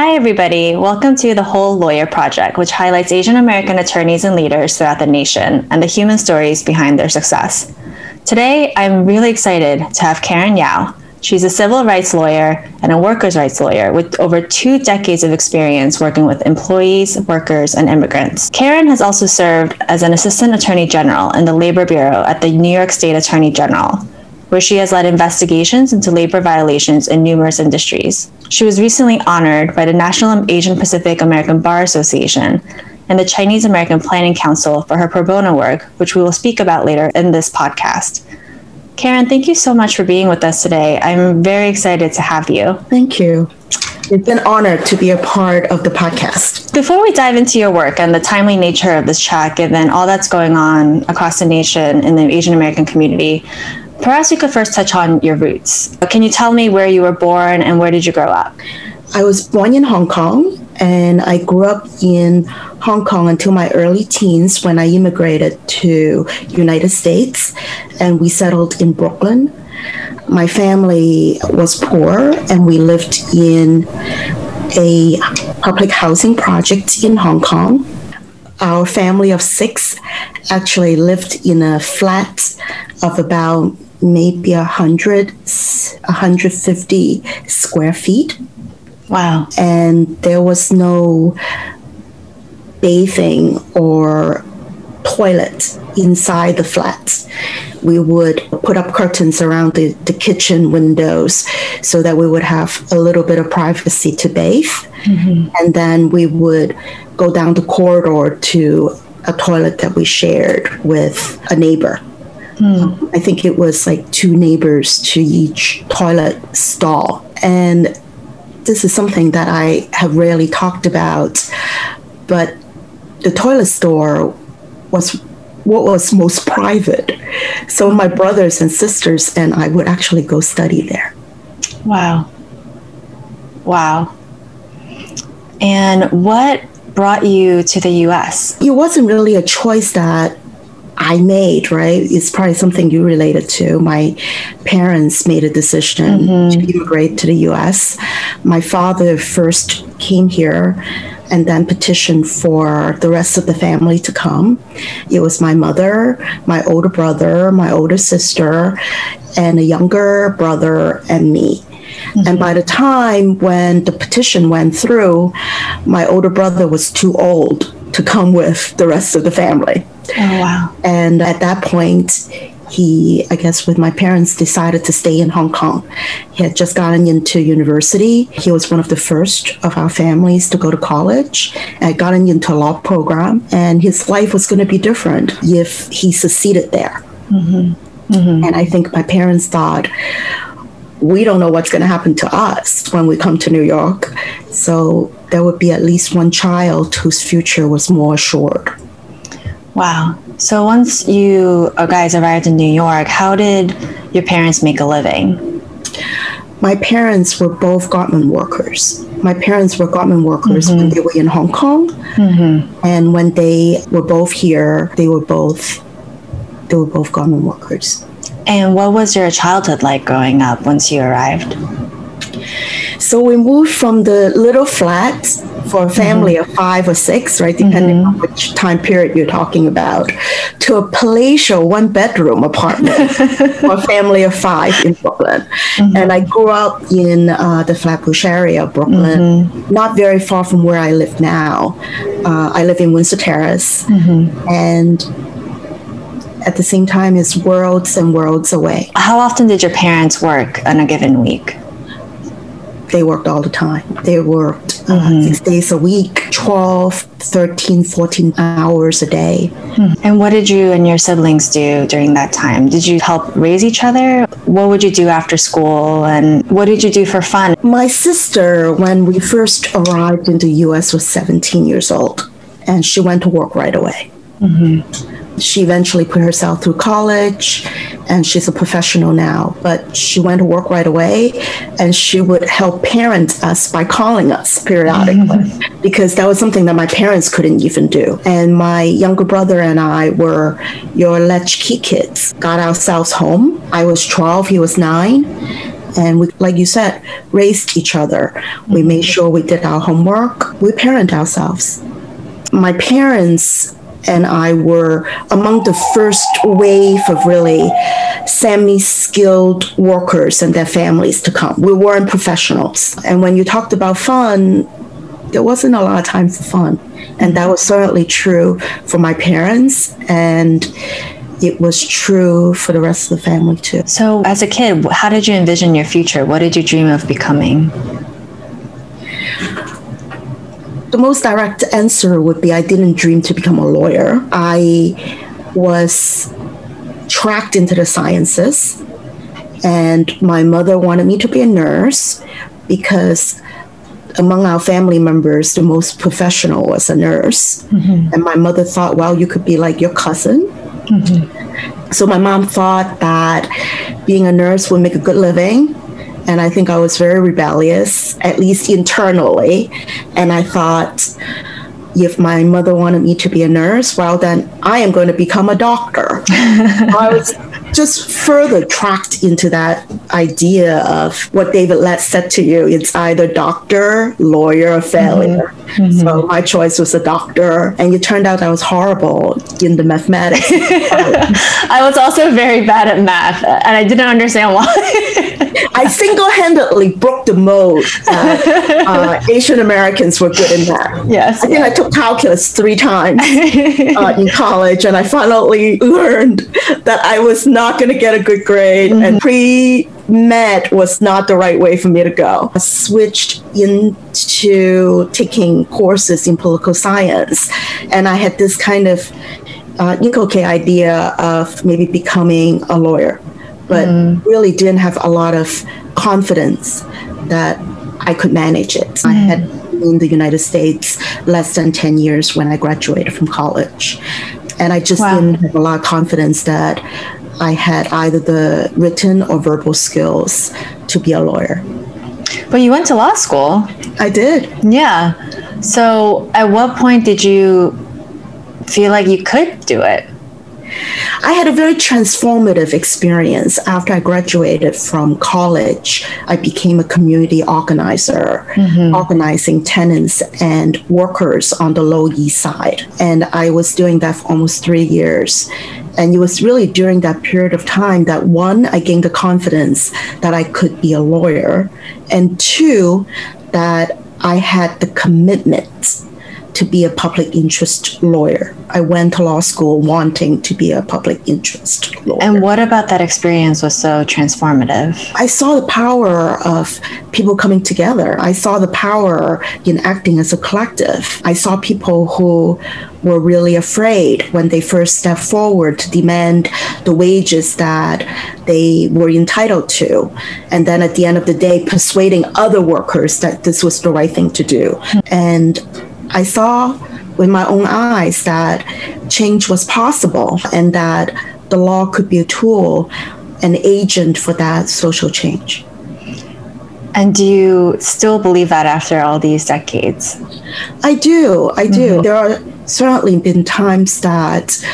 Hi, everybody. Welcome to the Whole Lawyer Project, which highlights Asian American attorneys and leaders throughout the nation and the human stories behind their success. Today, I'm really excited to have Karen Yao. She's a civil rights lawyer and a workers' rights lawyer with over two decades of experience working with employees, workers, and immigrants. Karen has also served as an assistant attorney general in the Labor Bureau at the New York State Attorney General, where she has led investigations into labor violations in numerous industries. She was recently honored by the National Asian Pacific American Bar Association and the Chinese American Planning Council for her pro bono work, which we will speak about later in this podcast. Karen, thank you so much for being with us today. I'm very excited to have you. Thank you. It's an honor to be a part of the podcast. Before we dive into your work and the timely nature of this chat, given all that's going on across the nation in the Asian American community, Perhaps you could first touch on your roots. Can you tell me where you were born and where did you grow up? I was born in Hong Kong and I grew up in Hong Kong until my early teens when I immigrated to United States and we settled in Brooklyn. My family was poor and we lived in a public housing project in Hong Kong our family of six actually lived in a flat of about maybe a 100, 150 square feet. Wow. And there was no bathing or toilet inside the flat. We would put up curtains around the, the kitchen windows so that we would have a little bit of privacy to bathe. Mm-hmm. And then we would go down the corridor to a toilet that we shared with a neighbor. Mm. I think it was like two neighbors to each toilet stall. And this is something that I have rarely talked about, but the toilet store was what was most private. So my brothers and sisters and I would actually go study there. Wow. Wow. And what brought you to the US? It wasn't really a choice that I made, right? It's probably something you related to. My parents made a decision mm-hmm. to immigrate to the US. My father first came here and then petitioned for the rest of the family to come. It was my mother, my older brother, my older sister, and a younger brother, and me. Mm-hmm. And by the time when the petition went through, my older brother was too old to come with the rest of the family. Oh, wow. And at that point, he, I guess, with my parents, decided to stay in Hong Kong. He had just gotten into university. He was one of the first of our families to go to college and gotten into a law program. And his life was going to be different if he succeeded there. Mm-hmm. Mm-hmm. And I think my parents thought, we don't know what's going to happen to us when we come to New York. So there would be at least one child whose future was more assured. Wow. So once you uh, guys arrived in New York, how did your parents make a living? My parents were both garment workers. My parents were garment workers mm-hmm. when they were in Hong Kong, mm-hmm. and when they were both here, they were both they were both garment workers. And what was your childhood like growing up once you arrived? So we moved from the little flat for a family mm-hmm. of five or six, right, depending mm-hmm. on which time period you're talking about, to a palatial one bedroom apartment for a family of five in Brooklyn. Mm-hmm. And I grew up in uh, the Flatbush area of Brooklyn, mm-hmm. not very far from where I live now. Uh, I live in Windsor Terrace. Mm-hmm. And at the same time it's worlds and worlds away. How often did your parents work on a given week? They worked all the time. They worked uh, mm-hmm. six days a week, 12, 13, 14 hours a day. Mm-hmm. And what did you and your siblings do during that time? Did you help raise each other? What would you do after school? And what did you do for fun? My sister, when we first arrived in the US, was 17 years old, and she went to work right away. Mm-hmm she eventually put herself through college and she's a professional now. But she went to work right away and she would help parent us by calling us periodically mm-hmm. because that was something that my parents couldn't even do. And my younger brother and I were your latchkey kids, got ourselves home. I was 12, he was nine And we, like you said, raised each other. We made sure we did our homework. We parent ourselves. My parents and I were among the first wave of really semi skilled workers and their families to come. We weren't professionals. And when you talked about fun, there wasn't a lot of time for fun. And that was certainly true for my parents. And it was true for the rest of the family too. So, as a kid, how did you envision your future? What did you dream of becoming? The most direct answer would be I didn't dream to become a lawyer. I was tracked into the sciences, and my mother wanted me to be a nurse because among our family members, the most professional was a nurse. Mm-hmm. And my mother thought, well, you could be like your cousin. Mm-hmm. So my mom thought that being a nurse would make a good living. And I think I was very rebellious, at least internally. And I thought, if my mother wanted me to be a nurse, well, then I am going to become a doctor. I was just further tracked into that idea of what David Letts said to you. It's either doctor, lawyer, or failure. Mm-hmm. Mm-hmm. So my choice was a doctor, and it turned out I was horrible in the mathematics. I was also very bad at math, and I didn't understand why. I single-handedly broke the mold that uh, Asian Americans were good in math. Yes, I think yes. I took calculus three times uh, in college, and I finally learned that I was not going to get a good grade, mm-hmm. and pre med was not the right way for me to go. I switched into taking courses in political science, and I had this kind of uh, okay idea of maybe becoming a lawyer, but mm. really didn't have a lot of confidence that I could manage it. Mm. I had been in the United States less than 10 years when I graduated from college. And I just wow. didn't have a lot of confidence that I had either the written or verbal skills to be a lawyer. But you went to law school. I did. Yeah. So at what point did you feel like you could do it? I had a very transformative experience after I graduated from college. I became a community organizer, mm-hmm. organizing tenants and workers on the Lower East Side. And I was doing that for almost three years. And it was really during that period of time that one, I gained the confidence that I could be a lawyer, and two, that I had the commitment to be a public interest lawyer. I went to law school wanting to be a public interest lawyer. And what about that experience was so transformative? I saw the power of people coming together. I saw the power in acting as a collective. I saw people who were really afraid when they first stepped forward to demand the wages that they were entitled to. And then at the end of the day, persuading other workers that this was the right thing to do. And I saw with my own eyes that change was possible and that the law could be a tool, an agent for that social change. And do you still believe that after all these decades? I do. I do. Mm-hmm. There are certainly been times that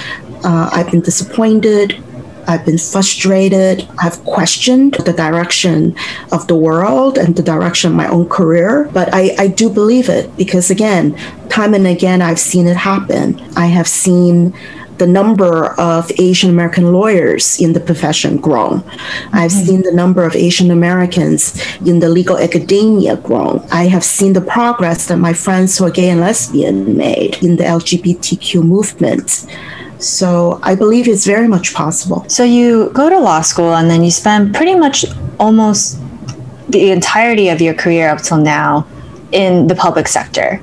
uh, I've been disappointed I've been frustrated. I've questioned the direction of the world and the direction of my own career. But I, I do believe it because, again, time and again, I've seen it happen. I have seen the number of Asian American lawyers in the profession grown. Mm-hmm. I've seen the number of Asian Americans in the legal academia grown. I have seen the progress that my friends who are gay and lesbian made in the LGBTQ movement. So I believe it's very much possible. So you go to law school and then you spend pretty much almost the entirety of your career up till now in the public sector.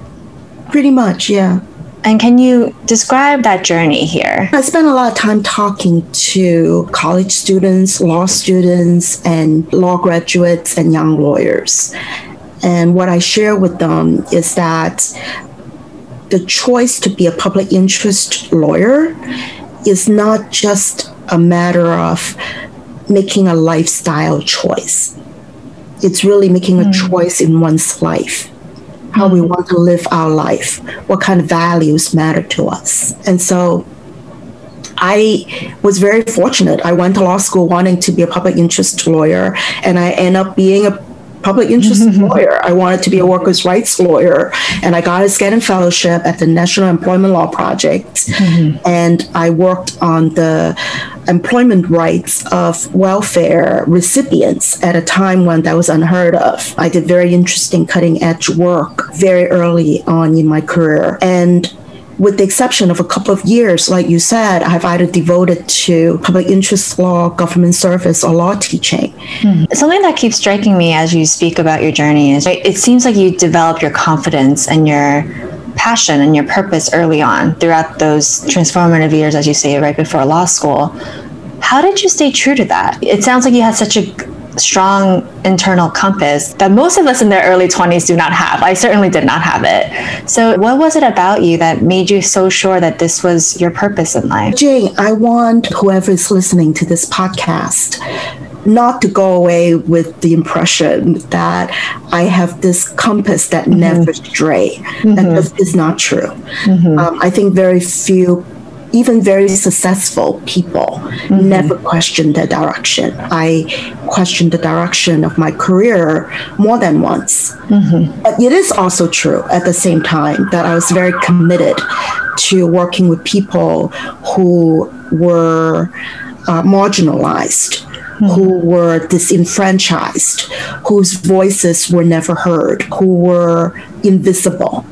Pretty much, yeah. And can you describe that journey here? I spent a lot of time talking to college students, law students, and law graduates and young lawyers. And what I share with them is that the choice to be a public interest lawyer is not just a matter of making a lifestyle choice. It's really making a mm. choice in one's life, how mm. we want to live our life, what kind of values matter to us. And so I was very fortunate. I went to law school wanting to be a public interest lawyer, and I end up being a public interest lawyer. I wanted to be a workers' rights lawyer, and I got a Skadden Fellowship at the National Employment Law Project, mm-hmm. and I worked on the employment rights of welfare recipients at a time when that was unheard of. I did very interesting cutting edge work very early on in my career, and with the exception of a couple of years, like you said, I've either devoted to public interest law, government service, or law teaching. Hmm. Something that keeps striking me as you speak about your journey is right, it seems like you developed your confidence and your passion and your purpose early on throughout those transformative years, as you say, right before law school. How did you stay true to that? It sounds like you had such a strong internal compass that most of us in their early 20s do not have. I certainly did not have it. So, what was it about you that made you so sure that this was your purpose in life? Jane, I want whoever is listening to this podcast not to go away with the impression that I have this compass that mm-hmm. never stray. Mm-hmm. That is not true. Mm-hmm. Um, I think very few even very successful people mm-hmm. never question the direction. I questioned the direction of my career more than once. Mm-hmm. But it is also true at the same time that I was very committed to working with people who were uh, marginalized. Mm-hmm. Who were disenfranchised, whose voices were never heard, who were invisible.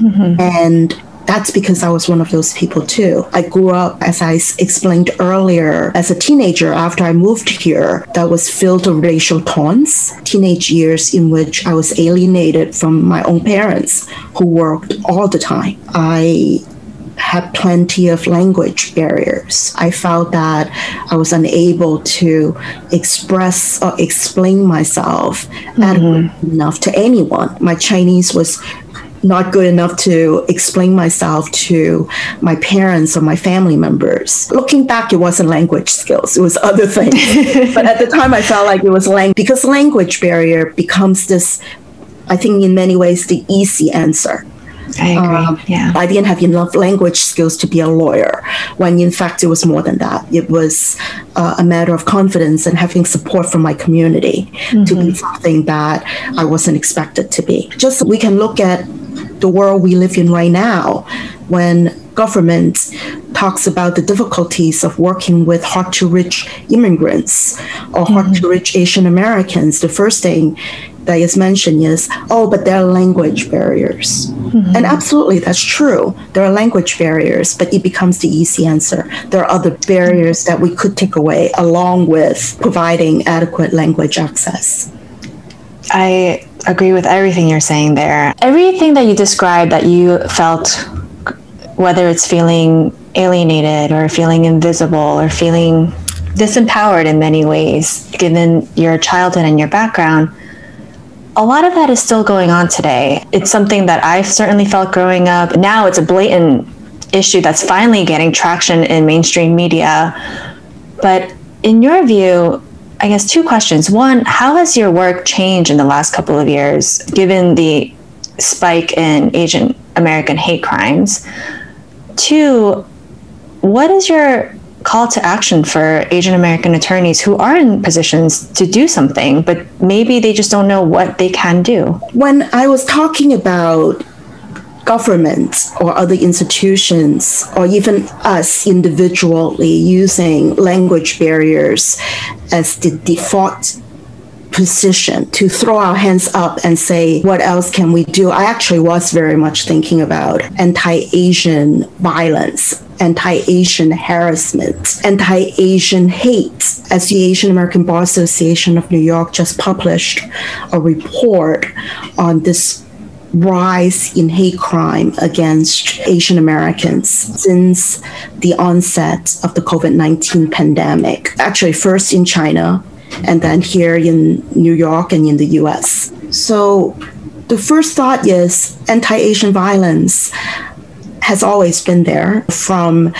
Mm-hmm. And that's because I was one of those people too. I grew up, as I explained earlier, as a teenager after I moved here that was filled with racial taunts, teenage years in which I was alienated from my own parents who worked all the time. I had plenty of language barriers. I felt that I was unable to express or explain myself mm-hmm. enough to anyone. My Chinese was not good enough to explain myself to my parents or my family members. Looking back, it wasn't language skills, it was other things. but at the time, I felt like it was language because language barrier becomes this, I think, in many ways, the easy answer. I agree. Um, yeah. I didn't have enough language skills to be a lawyer, when in fact it was more than that. It was uh, a matter of confidence and having support from my community mm-hmm. to be mm-hmm. something that I wasn't expected to be. Just we can look at the world we live in right now when government talks about the difficulties of working with hard to reach immigrants or hard mm-hmm. to reach Asian Americans, the first thing that is mentioned is, oh, but there are language barriers. Mm-hmm. And absolutely, that's true. There are language barriers, but it becomes the easy answer. There are other barriers that we could take away along with providing adequate language access. I agree with everything you're saying there. Everything that you described that you felt, whether it's feeling alienated or feeling invisible or feeling disempowered in many ways, given your childhood and your background, a lot of that is still going on today. It's something that I've certainly felt growing up. Now it's a blatant issue that's finally getting traction in mainstream media. But in your view, I guess two questions. One, how has your work changed in the last couple of years, given the spike in Asian American hate crimes? Two, what is your call to action for Asian American attorneys who are in positions to do something, but maybe they just don't know what they can do? When I was talking about government or other institutions or even us individually using language barriers as the default position to throw our hands up and say, what else can we do? I actually was very much thinking about anti Asian violence, anti Asian harassment, anti Asian hate. As the Asian American Bar Association of New York just published a report on this rise in hate crime against Asian Americans since the onset of the COVID 19 pandemic. Actually, first in China and then here in New York and in the US. So the first thought is anti Asian violence has always been there from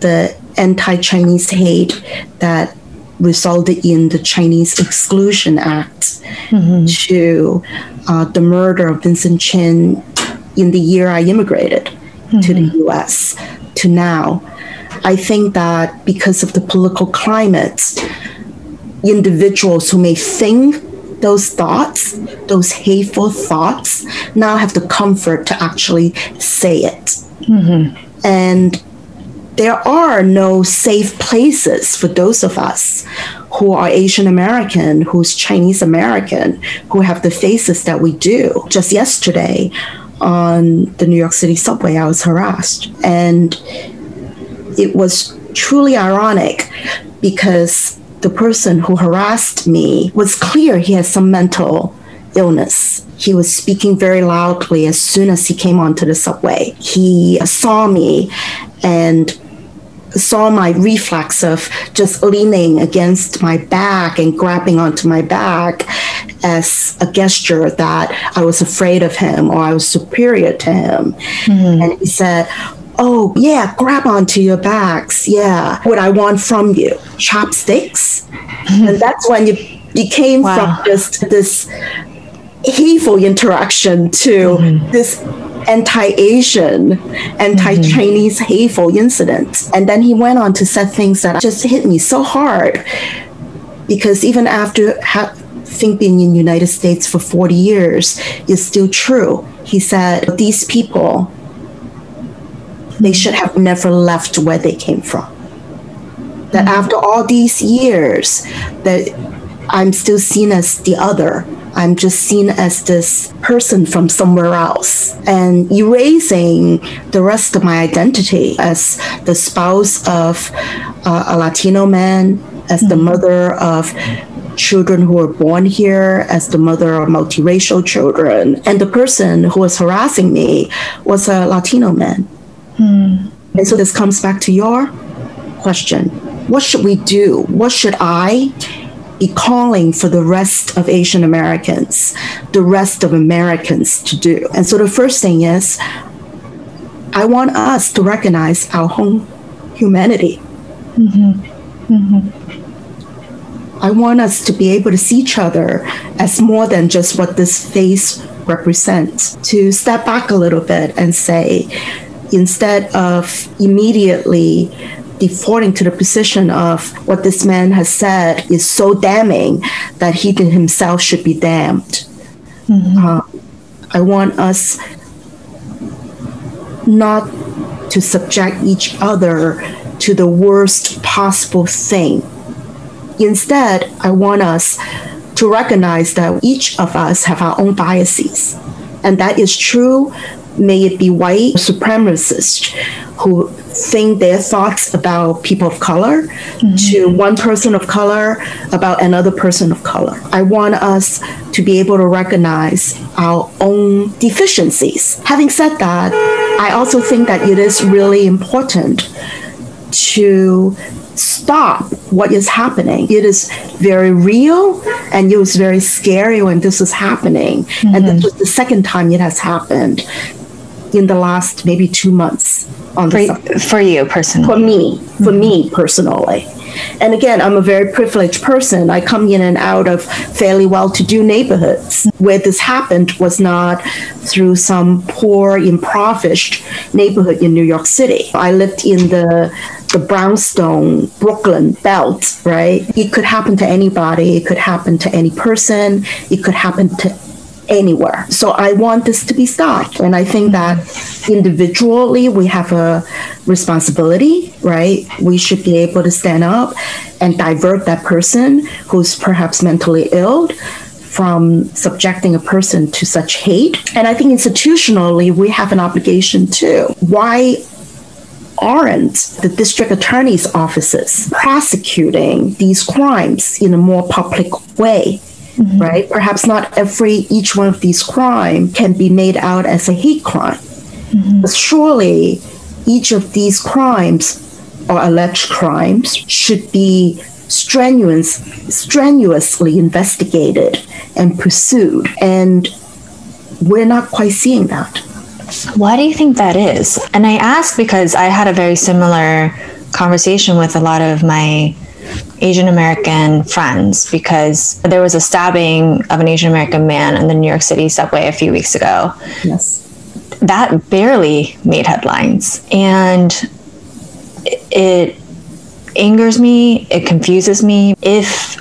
the anti Chinese hate that resulted in the Chinese Exclusion Act mm-hmm. to uh, the murder of Vincent Chin in the year I immigrated mm-hmm. to the US to now. I think that because of the political climate, individuals who may think those thoughts, those hateful thoughts, now have the comfort to actually say it. Mm-hmm. And there are no safe places for those of us who are Asian American, who's Chinese American, who have the faces that we do. Just yesterday on the New York City subway, I was harassed. And it was truly ironic because the person who harassed me was clear he has some mental illness. He was speaking very loudly as soon as he came onto the subway. He saw me and saw my reflex of just leaning against my back and grabbing onto my back as a gesture that I was afraid of him or I was superior to him. Mm-hmm. And he said, Oh, yeah, grab onto your backs. Yeah. What I want from you chopsticks. Mm-hmm. And that's when you, you came wow. from just this hateful interaction to mm-hmm. this anti-Asian, anti-Chinese mm-hmm. hateful incident. And then he went on to say things that just hit me so hard because even after having been in the United States for 40 years, it's still true. He said these people they should have never left where they came from. That mm-hmm. after all these years, that I'm still seen as the other. I'm just seen as this person from somewhere else and erasing the rest of my identity as the spouse of uh, a Latino man, as mm-hmm. the mother of children who were born here, as the mother of multiracial children. And the person who was harassing me was a Latino man. Mm. And so this comes back to your question. What should we do? What should I be calling for the rest of Asian Americans, the rest of Americans to do? And so the first thing is, I want us to recognize our own humanity. Mm-hmm. Mm-hmm. I want us to be able to see each other as more than just what this face represents, to step back a little bit and say, instead of immediately defaulting to the position of what this man has said is so damning that he himself should be damned. Mm-hmm. Uh, I want us not to subject each other to the worst possible thing. Instead, I want us to recognize that each of us have our own biases. And that is true may it be white supremacists who think their thoughts about people of color mm-hmm. to one person of color about another person of color. I want us to be able to recognize our own deficiencies. Having said that, I also think that it is really important to stop what is happening. It is very real and it was very scary when this was happening. Mm-hmm. And this mm-hmm. was the second time it has happened in the last maybe two months on for, for you personally. For me for mm-hmm. me personally. And again i'm a very privileged person. I come in and out of fairly well-to-do neighborhoods. Where this happened was not through some poor impoverished neighborhood in new york city. I lived in the the brownstone brooklyn belt right? It could happen to anybody. It could happen to any person. It could happen to anywhere. So I want this to be stopped. And I think that individually we have a responsibility, right? We should be able to stand up and divert that person who's perhaps mentally ill from subjecting a person to such hate. And I think institutionally we have an obligation too. Why aren't the district attorney's offices prosecuting these crimes in a more public way? Mm-hmm. right? Perhaps not every each one of these crime can be made out as a hate crime, mm-hmm. but surely each of these crimes or alleged crimes should be strenuous, strenuously investigated and pursued, and we're not quite seeing that. Why do you think that is? And I ask because I had a very similar conversation with a lot of my Asian American friends because there was a stabbing of an Asian American man in the New York City subway a few weeks ago. Yes. That barely made headlines. And it angers me, it confuses me. If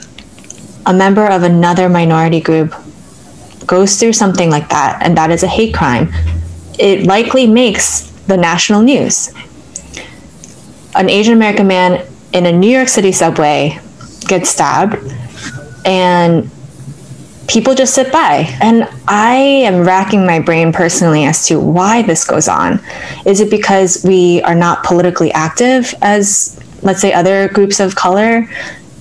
a member of another minority group goes through something like that, and that is a hate crime, it likely makes the national news. An Asian American man in a New York City subway gets stabbed, and people just sit by. And I am racking my brain personally as to why this goes on. Is it because we are not politically active as, let's say, other groups of color?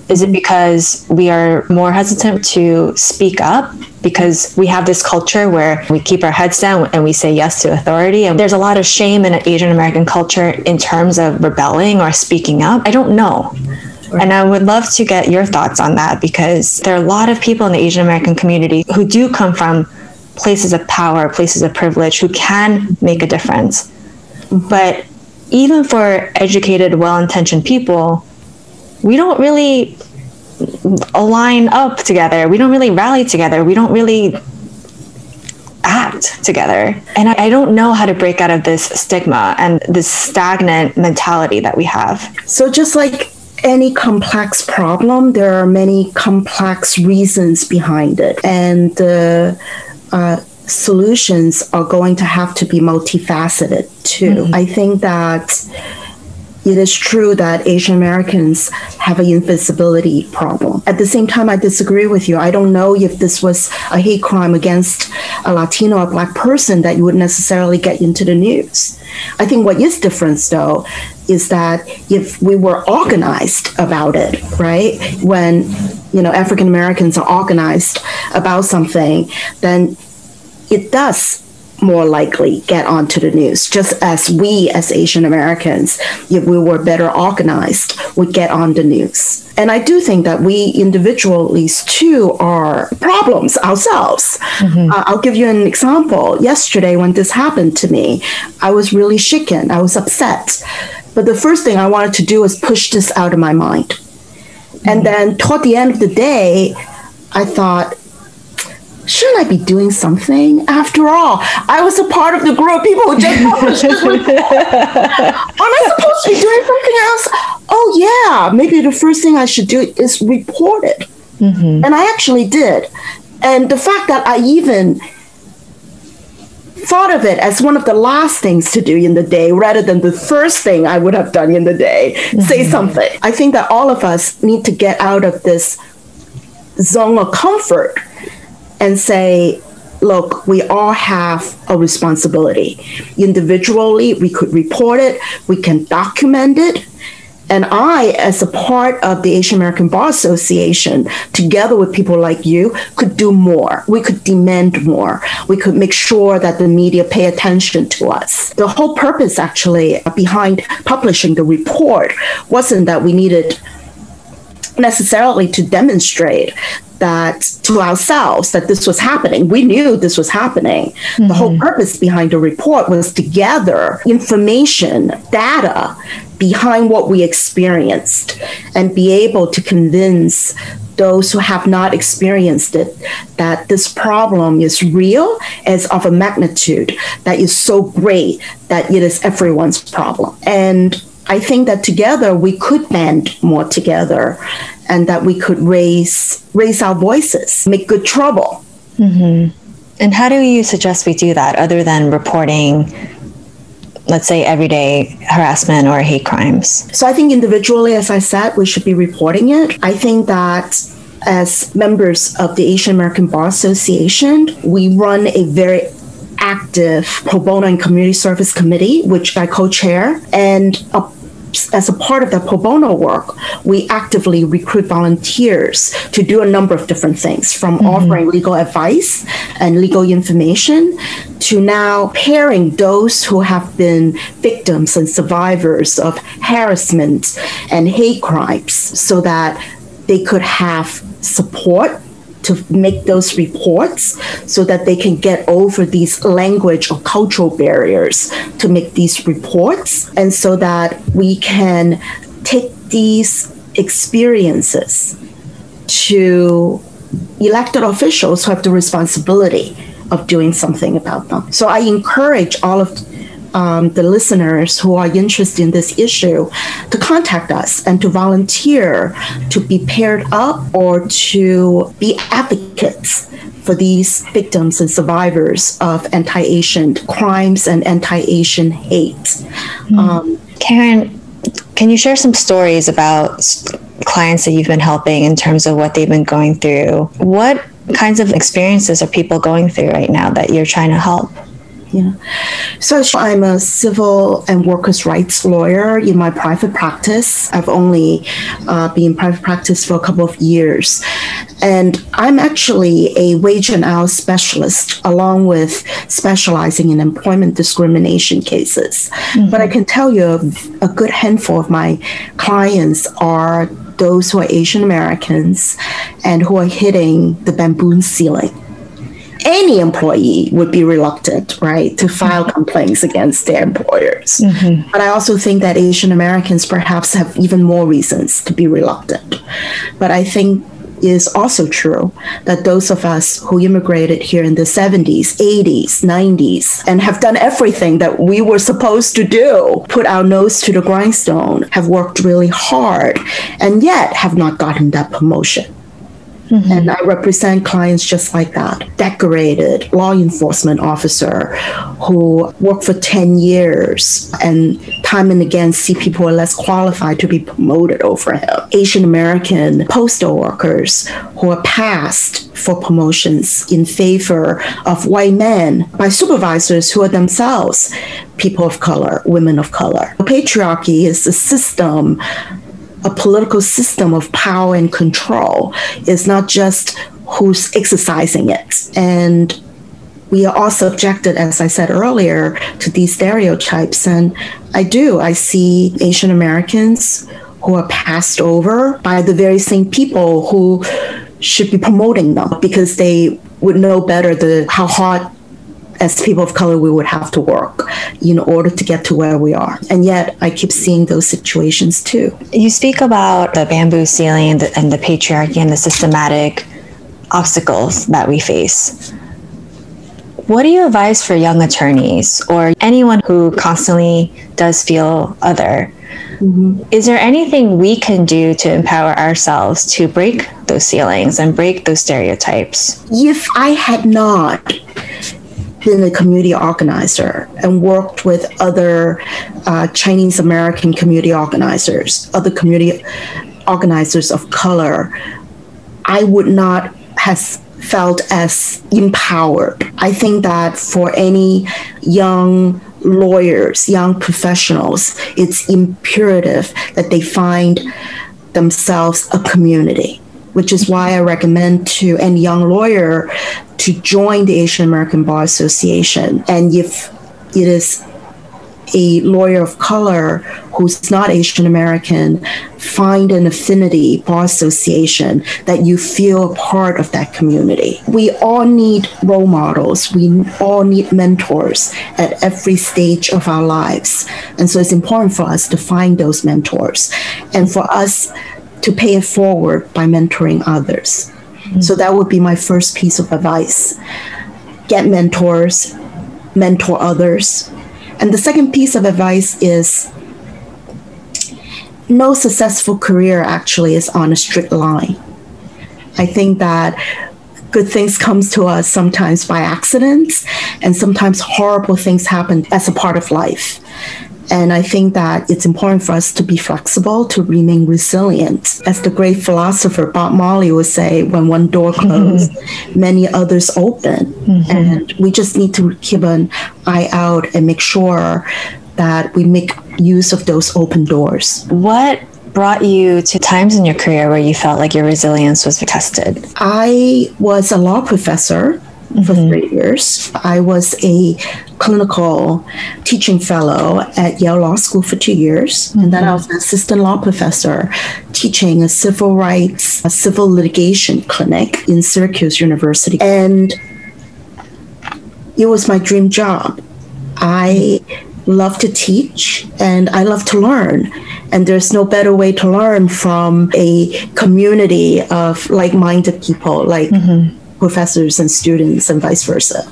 Is it because we are more hesitant to speak up because we have this culture where we keep our heads down and we say yes to authority? And there's a lot of shame in Asian American culture in terms of rebelling or speaking up. I don't know. And I would love to get your thoughts on that because there are a lot of people in the Asian American community who do come from places of power, places of privilege, who can make a difference. But even for educated, well intentioned people, we don't really align up together. We don't really rally together. We don't really act together. And I, I, don't know how to break out of this stigma and this stagnant mentality that we have. So, just like any complex problem, there are many complex reasons behind it. And the uh, solutions are going to have to be multifaceted too. Mm-hmm. I think that it is true that Asian Americans have an invisibility problem. At the same time, I disagree with you. I don't know if this was a hate crime against a Latino or black person that you would necessarily get into the news. I think what is different, though, is that if we were organized about it, right, when you know African Americans are organized about something, then it does more likely get onto the news, just as we as Asian Americans, if we were better organized, would get on the news. And I do think that we individually too are problems ourselves. Mm-hmm. Uh, I'll give you an example. Yesterday, when this happened to me, I was really shaken. I was upset. But the first thing I wanted to do was push this out of my mind. Mm-hmm. And then toward the end of the day, I thought, shouldn't I be doing something? After all, I was a part of the group of people who just published this report. Am I supposed to be doing something else? Oh, yeah, maybe the first thing I should do is report it. Mm-hmm. And I actually did. And the fact that I even thought of it as one of the last things to do in the day rather than the first thing I would have done in the day, mm-hmm. say something. I think that all of us need to get out of this zone of comfort and say, look, we all have a responsibility. Individually, we could report it, we can document it. And I, as a part of the Asian American Bar Association, together with people like you, could do more. We could demand more. We could make sure that the media pay attention to us. The whole purpose, actually, behind publishing the report wasn't that we needed necessarily to demonstrate that to ourselves that this was happening. We knew this was happening. Mm-hmm. The whole mm-hmm. purpose behind the report was to gather information, data behind what we experienced and be able to convince those who have not experienced it that this problem is real, is of a magnitude that is so great that it is everyone's problem. And I think that together we could band more together and that we could raise raise our voices, make good trouble. Mm-hmm. And how do you suggest we do that other than reporting let's say everyday harassment or hate crimes? So I think individually, as I said, we should be reporting it. I think that as members of the Asian American Bar Association, we run a very active pro bono and community service committee, which I co chair. And a as a part of that pro bono work, we actively recruit volunteers to do a number of different things from mm-hmm. offering legal advice and legal information to now pairing those who have been victims and survivors of harassment and hate crimes so that they could have support to make those reports so that they can get over these language or cultural barriers to make these reports and so that we can take these experiences to elected officials who have the responsibility of doing something about them. So I encourage all of um, the listeners who are interested in this issue to contact us and to volunteer to be paired up or to be advocates for these victims and survivors of anti Asian crimes and anti Asian hate. Mm. Um, Karen, can you share some stories about clients that you've been helping in terms of what they've been going through? What kinds of experiences are people going through right now that you're trying to help? Yeah. So I'm a civil and workers' rights lawyer in my private practice. I've only uh, been in private practice for a couple of years. And I'm actually a wage and hour specialist, along with specializing in employment discrimination cases. Mm-hmm. But I can tell you a, a good handful of my clients are those who are Asian Americans and who are hitting the bamboo ceiling any employee would be reluctant, right, to file complaints against their employers. Mm-hmm. But I also think that Asian Americans perhaps have even more reasons to be reluctant. But I think is also true that those of us who immigrated here in the 70s, 80s, 90s, and have done everything that we were supposed to do, put our nose to the grindstone, have worked really hard, and yet have not gotten that promotion. Mm-hmm. And I represent clients just like that. Decorated law enforcement officer who worked for 10 years and time and again see people less qualified to be promoted over him. Asian American postal workers who are passed for promotions in favor of white men by supervisors who are themselves people of color, women of color. Patriarchy is a system a political system of power and control. It's not just who's exercising it. And we are all subjected, as I said earlier, to these stereotypes. And I do, I see Asian Americans who are passed over by the very same people who should be promoting them because they would know better the how hard as people of color, we would have to work in order to get to where we are. And yet, I keep seeing those situations too. You speak about the bamboo ceiling and the, and the patriarchy and the systematic obstacles that we face. What do you advise for young attorneys or anyone who constantly does feel other? Mm-hmm. Is there anything we can do to empower ourselves to break those ceilings and break those stereotypes? If I had not been a community organizer and worked with other uh, Chinese American community organizers, other community organizers of color, I would not have felt as empowered. I think that for any young lawyers, young professionals, it's imperative that they find themselves a community which is why I recommend to any young lawyer to join the Asian American Bar Association. And if it is a lawyer of color who's not Asian American, find an affinity bar association that you feel a part of that community. We all need role models. We all need mentors at every stage of our lives. And so it's important for us to find those mentors and for us to pay it forward by mentoring others. Mm-hmm. So that would be my first piece of advice. Get mentors, mentor others. And the second piece of advice is no successful career actually is on a strict line. I think that good things comes to us sometimes by accidents and sometimes horrible things happen as a part of life and I think that it's important for us to be flexible, to remain resilient. As the great philosopher Bob Marley would say, when one door closes, mm-hmm. many others open. Mm-hmm. And we just need to keep an eye out and make sure that we make use of those open doors. What brought you to times in your career where you felt like your resilience was tested? I was a law professor mm-hmm. for three years. I was a clinical teaching fellow at Yale Law School for two years. Mm-hmm. And then I was an assistant law professor teaching a civil rights, a civil litigation clinic in Syracuse University. And it was my dream job. I love to teach and I love to learn. And there's no better way to learn from a community of like minded people, like mm-hmm professors and students and vice versa.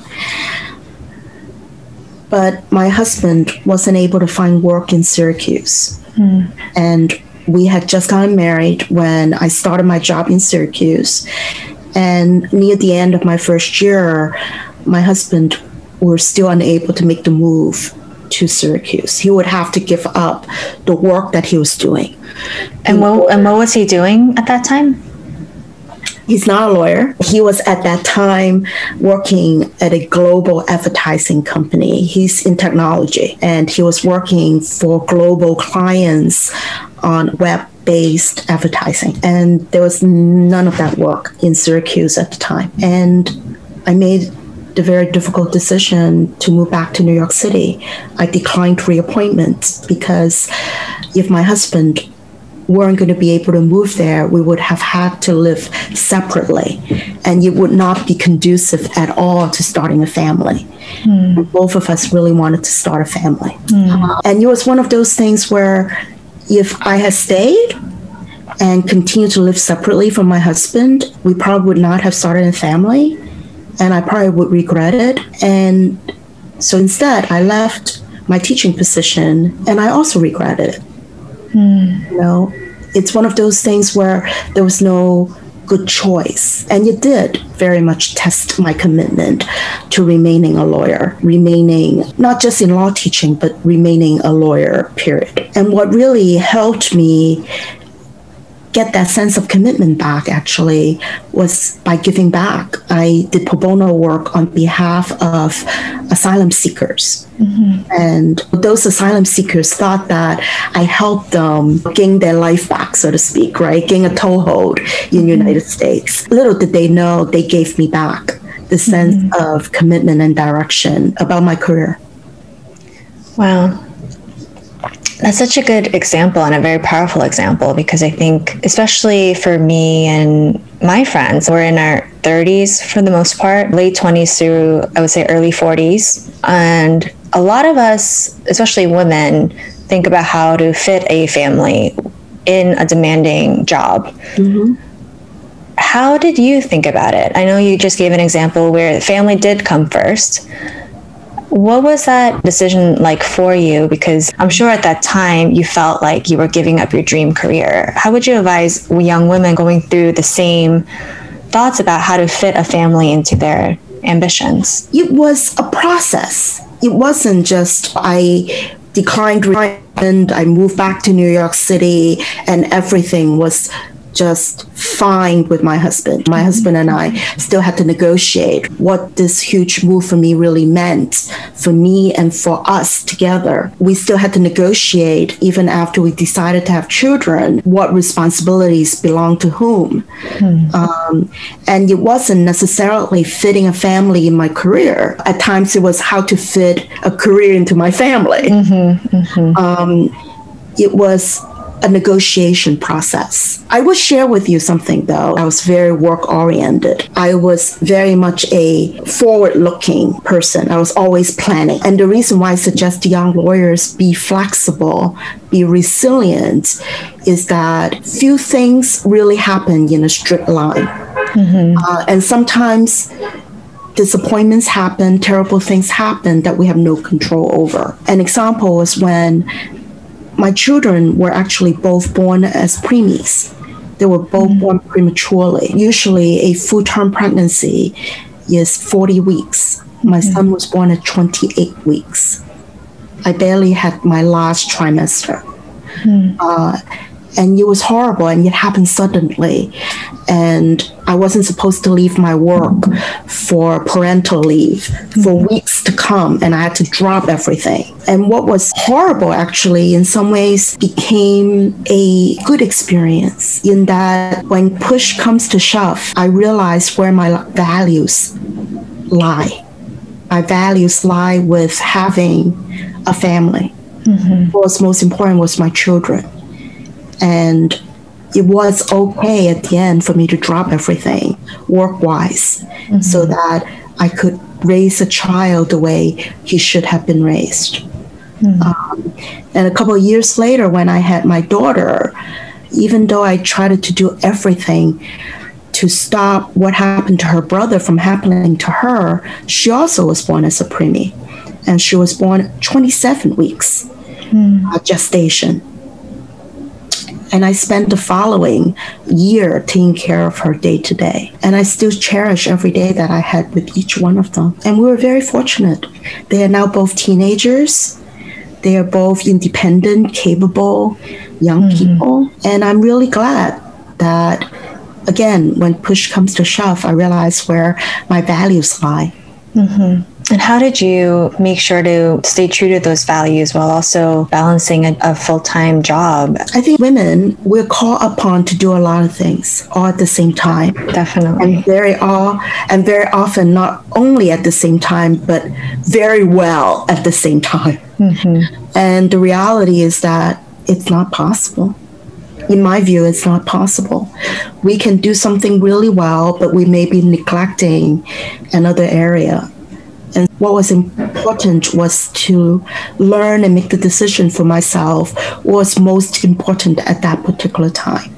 but my husband wasn't able to find work in Syracuse. Hmm. And we had just gotten married when I started my job in Syracuse. And near the end of my first year, my husband was still unable to make the move to Syracuse. He would have to give up the work that he was doing. And what, and what was he doing at that time? He's not a lawyer. He was at that time working at a global advertising company. He's in technology and he was working for global clients on web based advertising. And there was none of that work in Syracuse at the time. And I made the very difficult decision to move back to New York City. I declined reappointment because if my husband weren't going to be able to move there, we would have had to live separately. And it would not be conducive at all to starting a family. Mm. Both of us really wanted to start a family. Mm. and it was one of those things where if I had stayed and continued to live separately from my husband, we probably would not have started a family. And I probably would regret it. And so instead, I left my teaching position and I also regretted it. Mm. You know, it's one of those things where there was no good choice. And it did very much test my commitment to remaining a lawyer, remaining not just in law teaching, but remaining a lawyer, period. And what really helped me get that sense of commitment back actually was by giving back. I did pro bono work on behalf of asylum seekers. Mm-hmm. And those asylum seekers thought that I helped them gain their life back, so to speak, right? Gain a toehold in mm-hmm. United States. Little did they know they gave me back the sense mm-hmm. of commitment and direction about my career. Wow. That's such a good example and a very powerful example because I think, especially for me and my friends, we're in our 30s for the most part, late 20s through, I would say, early 40s. And a lot of us, especially women, think about how to fit a family in a demanding job. Mm-hmm. How did you think about it? I know you just gave an example where family did come first, what was that decision like for you? Because I'm sure at that time you felt like you were giving up your dream career. How would you advise young women going through the same thoughts about how to fit a family into their ambitions? It was a process. It wasn't just I declined and I moved back to New York City and everything was just fine with my husband. My husband and I still had to negotiate what this huge move for me really meant for me and for us together. We still had to negotiate, even after we decided to have children, what responsibilities belong to whom. Mm-hmm. Um, and it wasn't necessarily fitting a family in my career. At times, it was how to fit a career into my family. Mm-hmm, mm-hmm. Um, it was a negotiation process. I will share with you something though. I was very work oriented. I was very much a forward looking person. I was always planning. And the reason why I suggest young lawyers be flexible, be resilient, is that few things really happen in a straight line. Mm-hmm. Uh, and sometimes disappointments happen, terrible things happen that we have no control over. An example was when my children were actually both born as preemies. They were both mm-hmm. born prematurely. Usually, a full term pregnancy is 40 weeks. My mm-hmm. son was born at 28 weeks. I barely had my last trimester. Mm-hmm. Uh, and it was horrible and it happened suddenly. And i wasn't supposed to leave my work for parental leave for mm-hmm. weeks to come and i had to drop everything. And what was horrible actually in some ways became a good experience in that when push comes to shove i realized where my values lie. My values lie with having a family. Mm-hmm. what was most important was my children and it was okay at the end for me to drop everything work wise mm-hmm. so that I could raise a child the way he should have been raised. Mm-hmm. Um, and a couple of years later, when I had my daughter, even though I tried to do everything to stop what happened to her brother from happening to her, she also was born as a preemie. and she was born 27 weeks uh, gestation. And I spent the following year taking care of her day to day. And I still cherish every day that I had with each one of them. And we were very fortunate. They are now both teenagers. They are both independent, capable young mm-hmm. people. And I'm really glad that, again, when push comes to shove, I realize where my values lie. Mm-hmm. And how did you make sure to stay true to those values while also balancing a, a full time job? I think women, we're called upon to do a lot of things all at the same time. Definitely. and very all and very often not only at the same time but very well at the same time mm-hmm. and the reality is that it's not possible in my view it's not possible we can do something really well but we may be neglecting another area and what was important was to learn and make the decision for myself what was most important at that particular time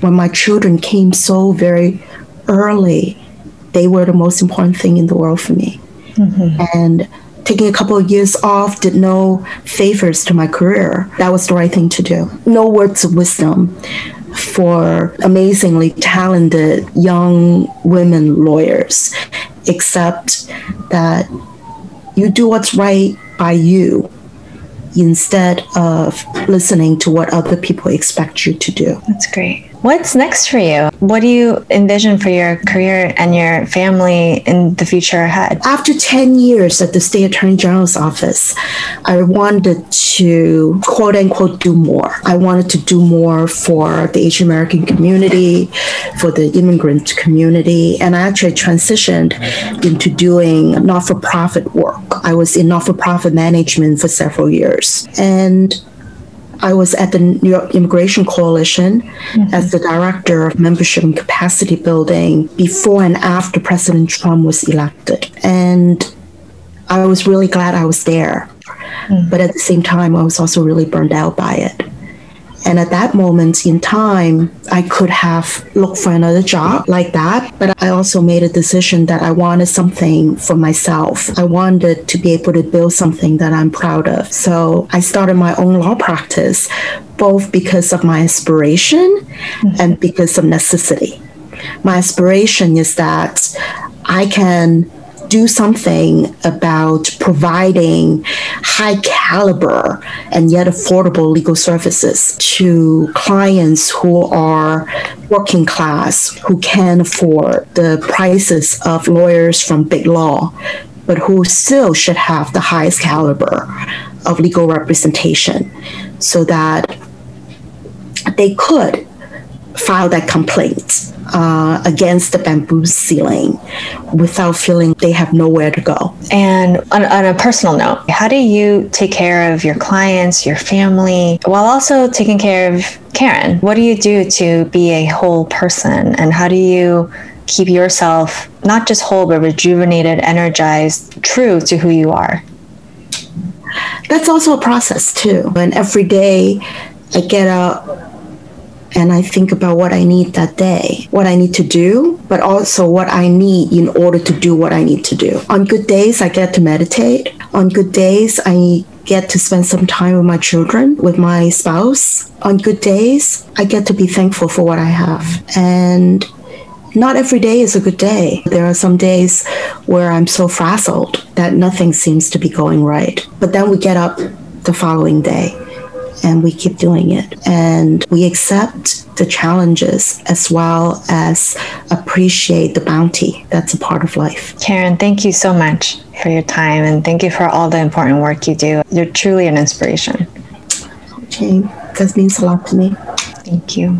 when my children came so very early they were the most important thing in the world for me. Mm-hmm. And taking a couple of years off did no favors to my career. That was the right thing to do. No words of wisdom for amazingly talented young women lawyers, except that you do what's right by you instead of listening to what other people expect you to do. That's great. What's next for you? What do you envision for your career and your family in the future ahead? After 10 years at the state attorney general's office, I wanted to quote unquote do more. I wanted to do more for the Asian American community, for the immigrant community, and I actually transitioned into doing not for profit work. I was in not for profit management for several years. And I was at the New York Immigration Coalition mm-hmm. as the director of membership and capacity building before and after President Trump was elected. And I was really glad I was there. Mm-hmm. But at the same time, I was also really burned out by it. And at that moment in time, I could have looked for another job like that. But I also made a decision that I wanted something for myself. I wanted to be able to build something that I'm proud of. So I started my own law practice, both because of my inspiration and because of necessity. My aspiration is that I can do something about providing high caliber and yet affordable legal services to clients who are working class, who can afford the prices of lawyers from big law, but who still should have the highest caliber of legal representation so that they could file that complaint uh, against the bamboo ceiling without feeling they have nowhere to go. And on, on a personal note, how do you take care of your clients, your family, while also taking care of Karen? What do you do to be a whole person? And how do you keep yourself not just whole, but rejuvenated, energized, true to who you are? That's also a process, too. And every day I get up and I think about what I need that day, what I need to do, but also what I need in order to do what I need to do. On good days, I get to meditate. On good days, I get to spend some time with my children, with my spouse. On good days, I get to be thankful for what I have. And not every day is a good day. There are some days where I'm so frazzled that nothing seems to be going right. But then we get up the following day and we keep doing it. And we accept the challenges as well as appreciate the bounty that's a part of life. Karen, thank you so much for your time and thank you for all the important work you do. You're truly an inspiration. Jane, that means a lot to me. Thank you.